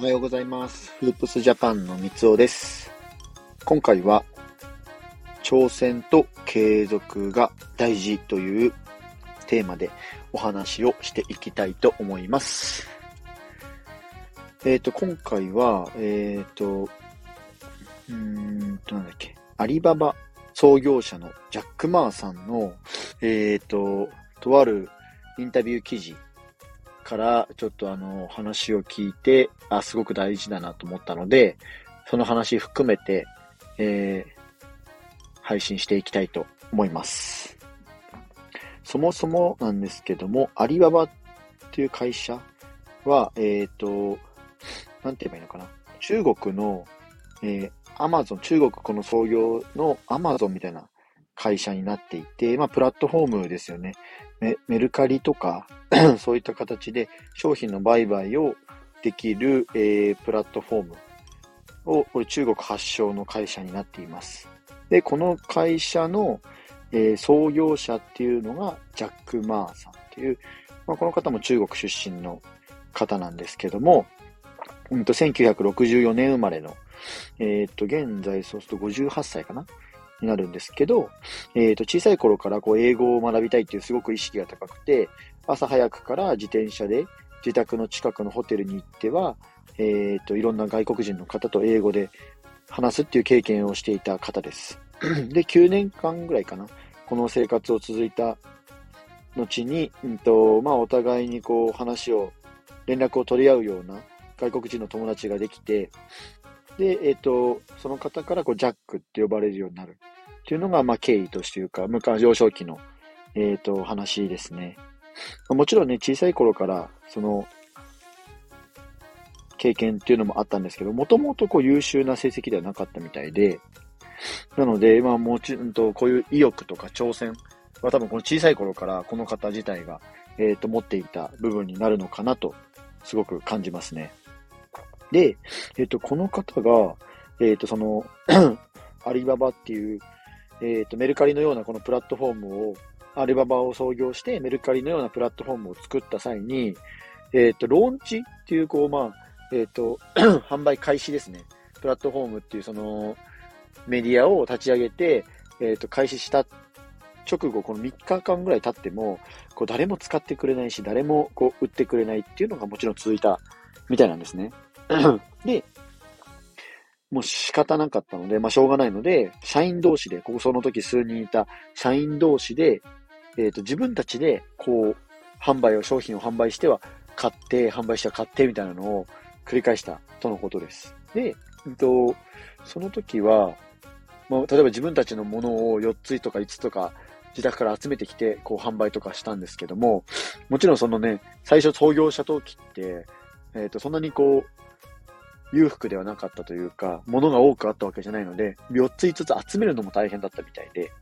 おはようございます。フープスジャパンの三尾です。今回は、挑戦と継続が大事というテーマでお話をしていきたいと思います。えっ、と、今回は、えっ、と、うーんと、なんだっけ、アリババ創業者のジャック・マーさんの、えっ、と、とあるインタビュー記事からちょっとあの話を聞いて、あ、すごく大事だなと思ったので、その話含めて、えー配信していきたいと思います。そもそもなんですけども、アリババっていう会社は、えっ、と、なんて言えばいいのかな。中国の、えー、アマゾン、中国この創業のアマゾンみたいな会社になっていて、まあ、プラットフォームですよね。メルカリとか、そういった形で商品の売買をできる、えープラットフォームを、これ中国発祥の会社になっています。で、この会社の、えー創業者っていうのがジャック・マーさんっていう、まあ、この方も中国出身の方なんですけども、うんと、1964年生まれの、えっ、と、現在そうすると58歳かなになるんですけど、えっ、と、小さい頃からこう英語を学びたいっていうすごく意識が高くて、朝早くから自転車で自宅の近くのホテルに行っては、えっ、と、いろんな外国人の方と英語で話すっていう経験をしていた方です。で、9年間ぐらいかな。この生活を続いた後に、うんと、まあ、お互いにこう話を、連絡を取り合うような外国人の友達ができて、で、えっ、と、その方からこうジャックって呼ばれるようになるっていうのが、まあ、経緯としていうか、昔幼少期の、えっ、と、話ですね。もちろんね、小さい頃から、その、経験っていうのもあったんですけど、もともとこう優秀な成績ではなかったみたいで、なので、まあもちろんと、こういう意欲とか挑戦は多分この小さい頃からこの方自体が、えっ、と、持っていた部分になるのかなと、すごく感じますね。で、えっ、と、この方が、えっ、と、その、アリババっていう、えっ、と、メルカリのようなこのプラットフォームを、アリババを創業して、メルカリのようなプラットフォームを作った際に、えっ、と、ローンチっていう、こう、まあ、えっ、と、販売開始ですね。プラットフォームっていう、その、メディアを立ち上げて、えっ、と、開始した直後、この3日間ぐらい経っても、こう、誰も使ってくれないし、誰も、こう、売ってくれないっていうのがもちろん続いたみたいなんですね。で、もう仕方なかったので、まあ、しょうがないので、社員同士で、ここその時数人いた社員同士で、えっ、と、自分たちで、こう、販売を、商品を販売しては買って、販売しては買ってみたいなのを繰り返したとのことです。で、うんと、その時は、まあ、例えば自分たちのものを4つとか5つとか自宅から集めてきて、こう販売とかしたんですけども、もちろんそのね、最初創業者登記って、えっ、と、そんなにこう、裕福ではなかったというか、物が多くあったわけじゃないので、4つ5つ集めるのも大変だったみたいで、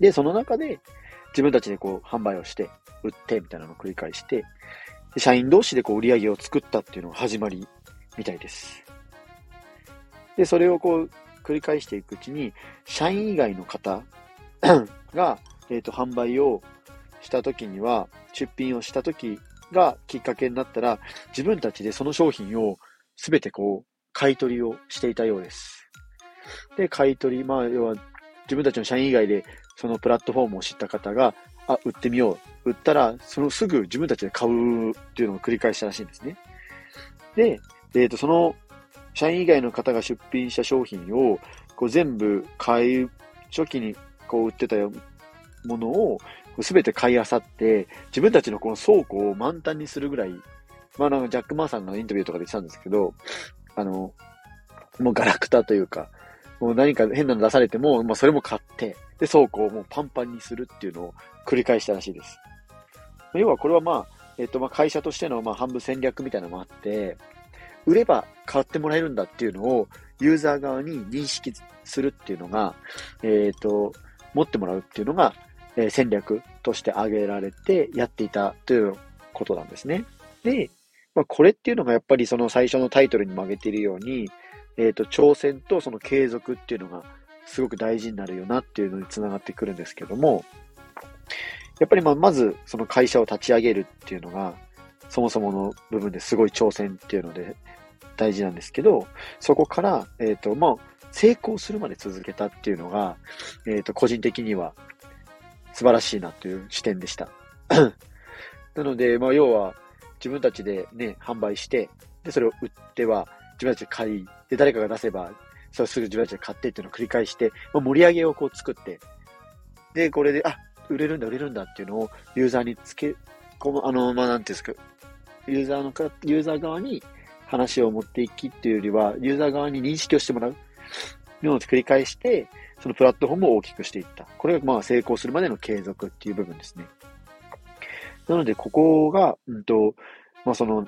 で、その中で自分たちでこう販売をして、売ってみたいなのを繰り返して、社員同士でこう売り上げを作ったっていうのが始まりみたいです。で、それをこう繰り返していくうちに、社員以外の方 が、えっ、と、販売をした時には、出品をした時がきっかけになったら、自分たちでその商品をすべてこう、買い取りをしていたようです。で、買い取り、まあ、要は、自分たちの社員以外で、そのプラットフォームを知った方が、あ、売ってみよう。売ったら、そのすぐ自分たちで買うっていうのを繰り返したらしいんですね。で、えっ、と、その、社員以外の方が出品した商品を、こう全部買い、初期にこう売ってたものを、すべて買い漁って、自分たちのこの倉庫を満タンにするぐらい、まあなんかジャック・マーさんのインタビューとかで言ってたんですけど、あの、もうガラクタというか、もう何か変なの出されても、まあそれも買って、で、倉庫をもうパンパンにするっていうのを繰り返したらしいです。要はこれはまあ、えっとまあ会社としてのまあ半分戦略みたいなのもあって、売れば買ってもらえるんだっていうのをユーザー側に認識するっていうのが、えっ、と、持ってもらうっていうのが、えー戦略として挙げられてやっていたということなんですね。で、まあ、これっていうのがやっぱりその最初のタイトルにも挙げているように、えっ、と、挑戦とその継続っていうのがすごく大事になるよなっていうのにつながってくるんですけども、やっぱりまあまずその会社を立ち上げるっていうのが、そもそもの部分ですごい挑戦っていうので、大事なんですけど、そこから、えっ、ー、と、まあ、成功するまで続けたっていうのが、えっ、ー、と、個人的には素晴らしいなという視点でした。なので、まあ、要は、自分たちでね、販売して、で、それを売っては、自分たちで買い、で、誰かが出せば、それすぐ自分たちで買ってっていうのを繰り返して、まあ、盛り上げをこう作って、で、これで、あ、売れるんだ、売れるんだっていうのをユーザーにつけ、この、あの、まあ、なんていうんですか、ユーザーのか、ユーザー側に話を持っていきっていうよりは、ユーザー側に認識をしてもらうのを繰り返して、そのプラットフォームを大きくしていった。これがまあ成功するまでの継続っていう部分ですね。なので、ここが、うんと、まあその、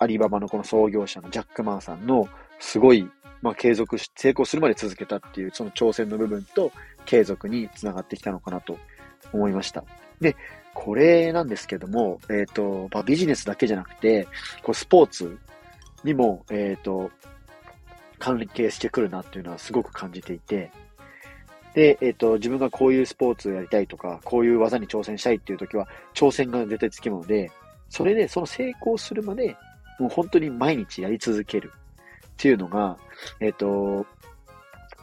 アリババのこの創業者のジャック・マーさんのすごい、まあ継続し、成功するまで続けたっていう、その挑戦の部分と継続につながってきたのかなと思いました。で、これなんですけども、えっ、ー、と、まあ、ビジネスだけじゃなくて、こうスポーツにも、えっ、ー、と、関係してくるなっていうのはすごく感じていて、で、えっ、と、自分がこういうスポーツをやりたいとか、こういう技に挑戦したいっていう時は、挑戦が絶対つきもので、それでその成功するまで、もう本当に毎日やり続けるっていうのが、えっ、と、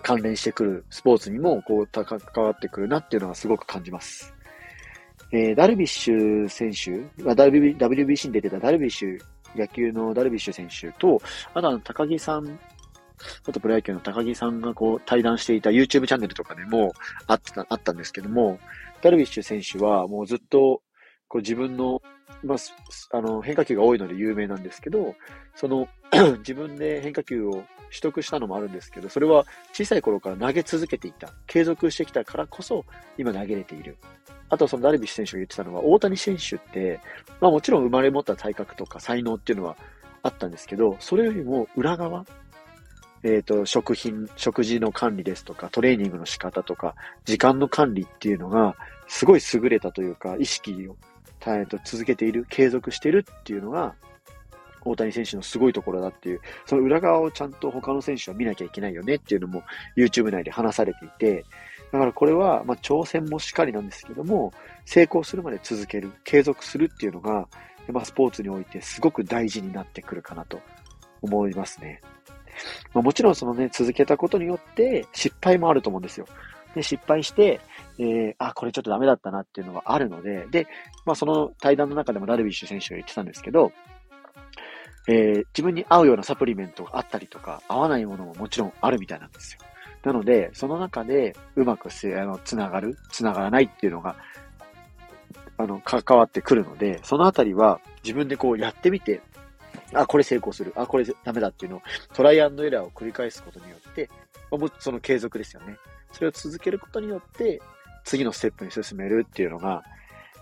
関連してくるスポーツにも、こう、関わってくるなっていうのはすごく感じます。えー、ダルビッシュ選手、WBC に出てたダルビッシュ、野球のダルビッシュ選手と、あとは高木さん、あとプロ野球の高木さんがこう対談していた YouTube チャンネルとかでもあったあったんですけども、ダルビッシュ選手はもうずっとこう自分の、まあ、あの変化球が多いので有名なんですけど、その 自分で変化球を取得したのもあるんですけど、それは小さい頃から投げ続けていた、継続してきたからこそ今投げれている。あとそのダルビッシュ選手が言ってたのは、大谷選手って、まあもちろん生まれ持った体格とか才能っていうのはあったんですけど、それよりも裏側、えっ、ー、と、食品、食事の管理ですとか、トレーニングの仕方とか、時間の管理っていうのが、すごい優れたというか、意識を、えー、と続けている、継続してるっていうのが、大谷選手のすごいところだっていう、その裏側をちゃんと他の選手は見なきゃいけないよねっていうのも YouTube 内で話されていて、だからこれは、まあ、挑戦もしっかりなんですけども、成功するまで続ける、継続するっていうのが、まあ、スポーツにおいてすごく大事になってくるかなと思いますね。まあ、もちろんそのね、続けたことによって失敗もあると思うんですよ。で、失敗して、えー、あ、これちょっとダメだったなっていうのはあるので、で、まあその対談の中でもダルビッシュ選手が言ってたんですけど、えー、自分に合うようなサプリメントがあったりとか、合わないものももちろんあるみたいなんですよ。なので、その中でうまくせあのつながる、つながらないっていうのが、あの、関わってくるので、そのあたりは自分でこうやってみて、あ、これ成功する。あ、これダメだっていうのをトライアンドエラーを繰り返すことによって、もその継続ですよね。それを続けることによって、次のステップに進めるっていうのが、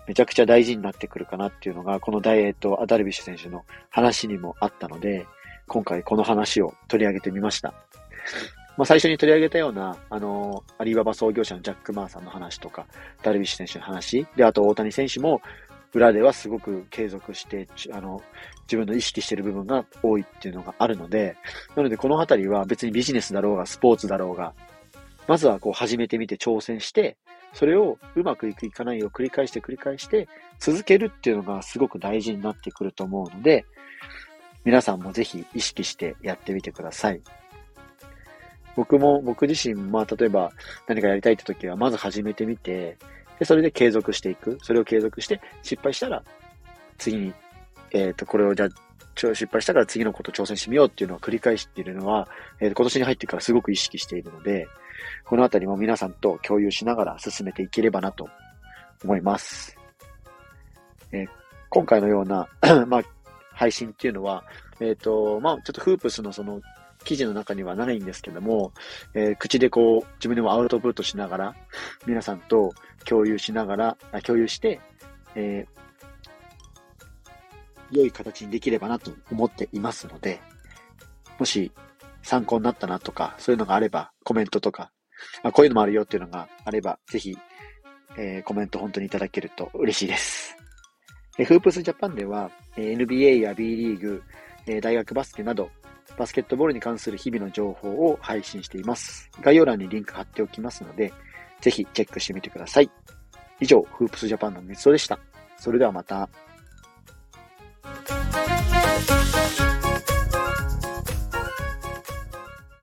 めちゃくちゃ大事になってくるかなっていうのが、このダイエット、アダルビッシュ選手の話にもあったので、今回この話を取り上げてみました。まあ、最初に取り上げたような、あの、アリババ創業者のジャック・マーさんの話とか、ダルビッシュ選手の話、で、あと大谷選手も、裏ではすごく継続して、あの、自分の意識してる部分が多いっていうのがあるので、なのでこのあたりは別にビジネスだろうが、スポーツだろうが、まずはこう始めてみて挑戦して、それをうまくいくいかないを繰り返して繰り返して続けるっていうのがすごく大事になってくると思うので、皆さんもぜひ意識してやってみてください。僕も、僕自身、まあ、例えば何かやりたいって時は、まず始めてみて、で、それで継続していく。それを継続して、失敗したら、次に、えっ、ー、と、これをじゃあ、失敗したから次のこと挑戦してみようっていうのを繰り返しているのは、えー、今年に入ってからすごく意識しているので、このあたりも皆さんと共有しながら進めていければなと思います。えー、今回のような まあ、配信っていうのは、えっ、ー、と、まあ、ちょっとフープスのその記事の中にはないんですけども、えー、口でこう、自分でもアウトプットしながら、皆さんと共有しながら、あ共有して、えー、良い形にできればなと思っていますので、もし参考になったなとか、そういうのがあれば、コメントとか、あこういうのもあるよっていうのがあれば、ぜひ、えー、コメント本当にいただけると嬉しいです。えフープスジャパンでは、え NBA や B リーグ、え大学バスケなど、バスケットボールに関する日々の情報を配信しています。概要欄にリンク貼っておきますので、ぜひチェックしてみてください。以上、フープスジャパンの熱奏でした。それではまた。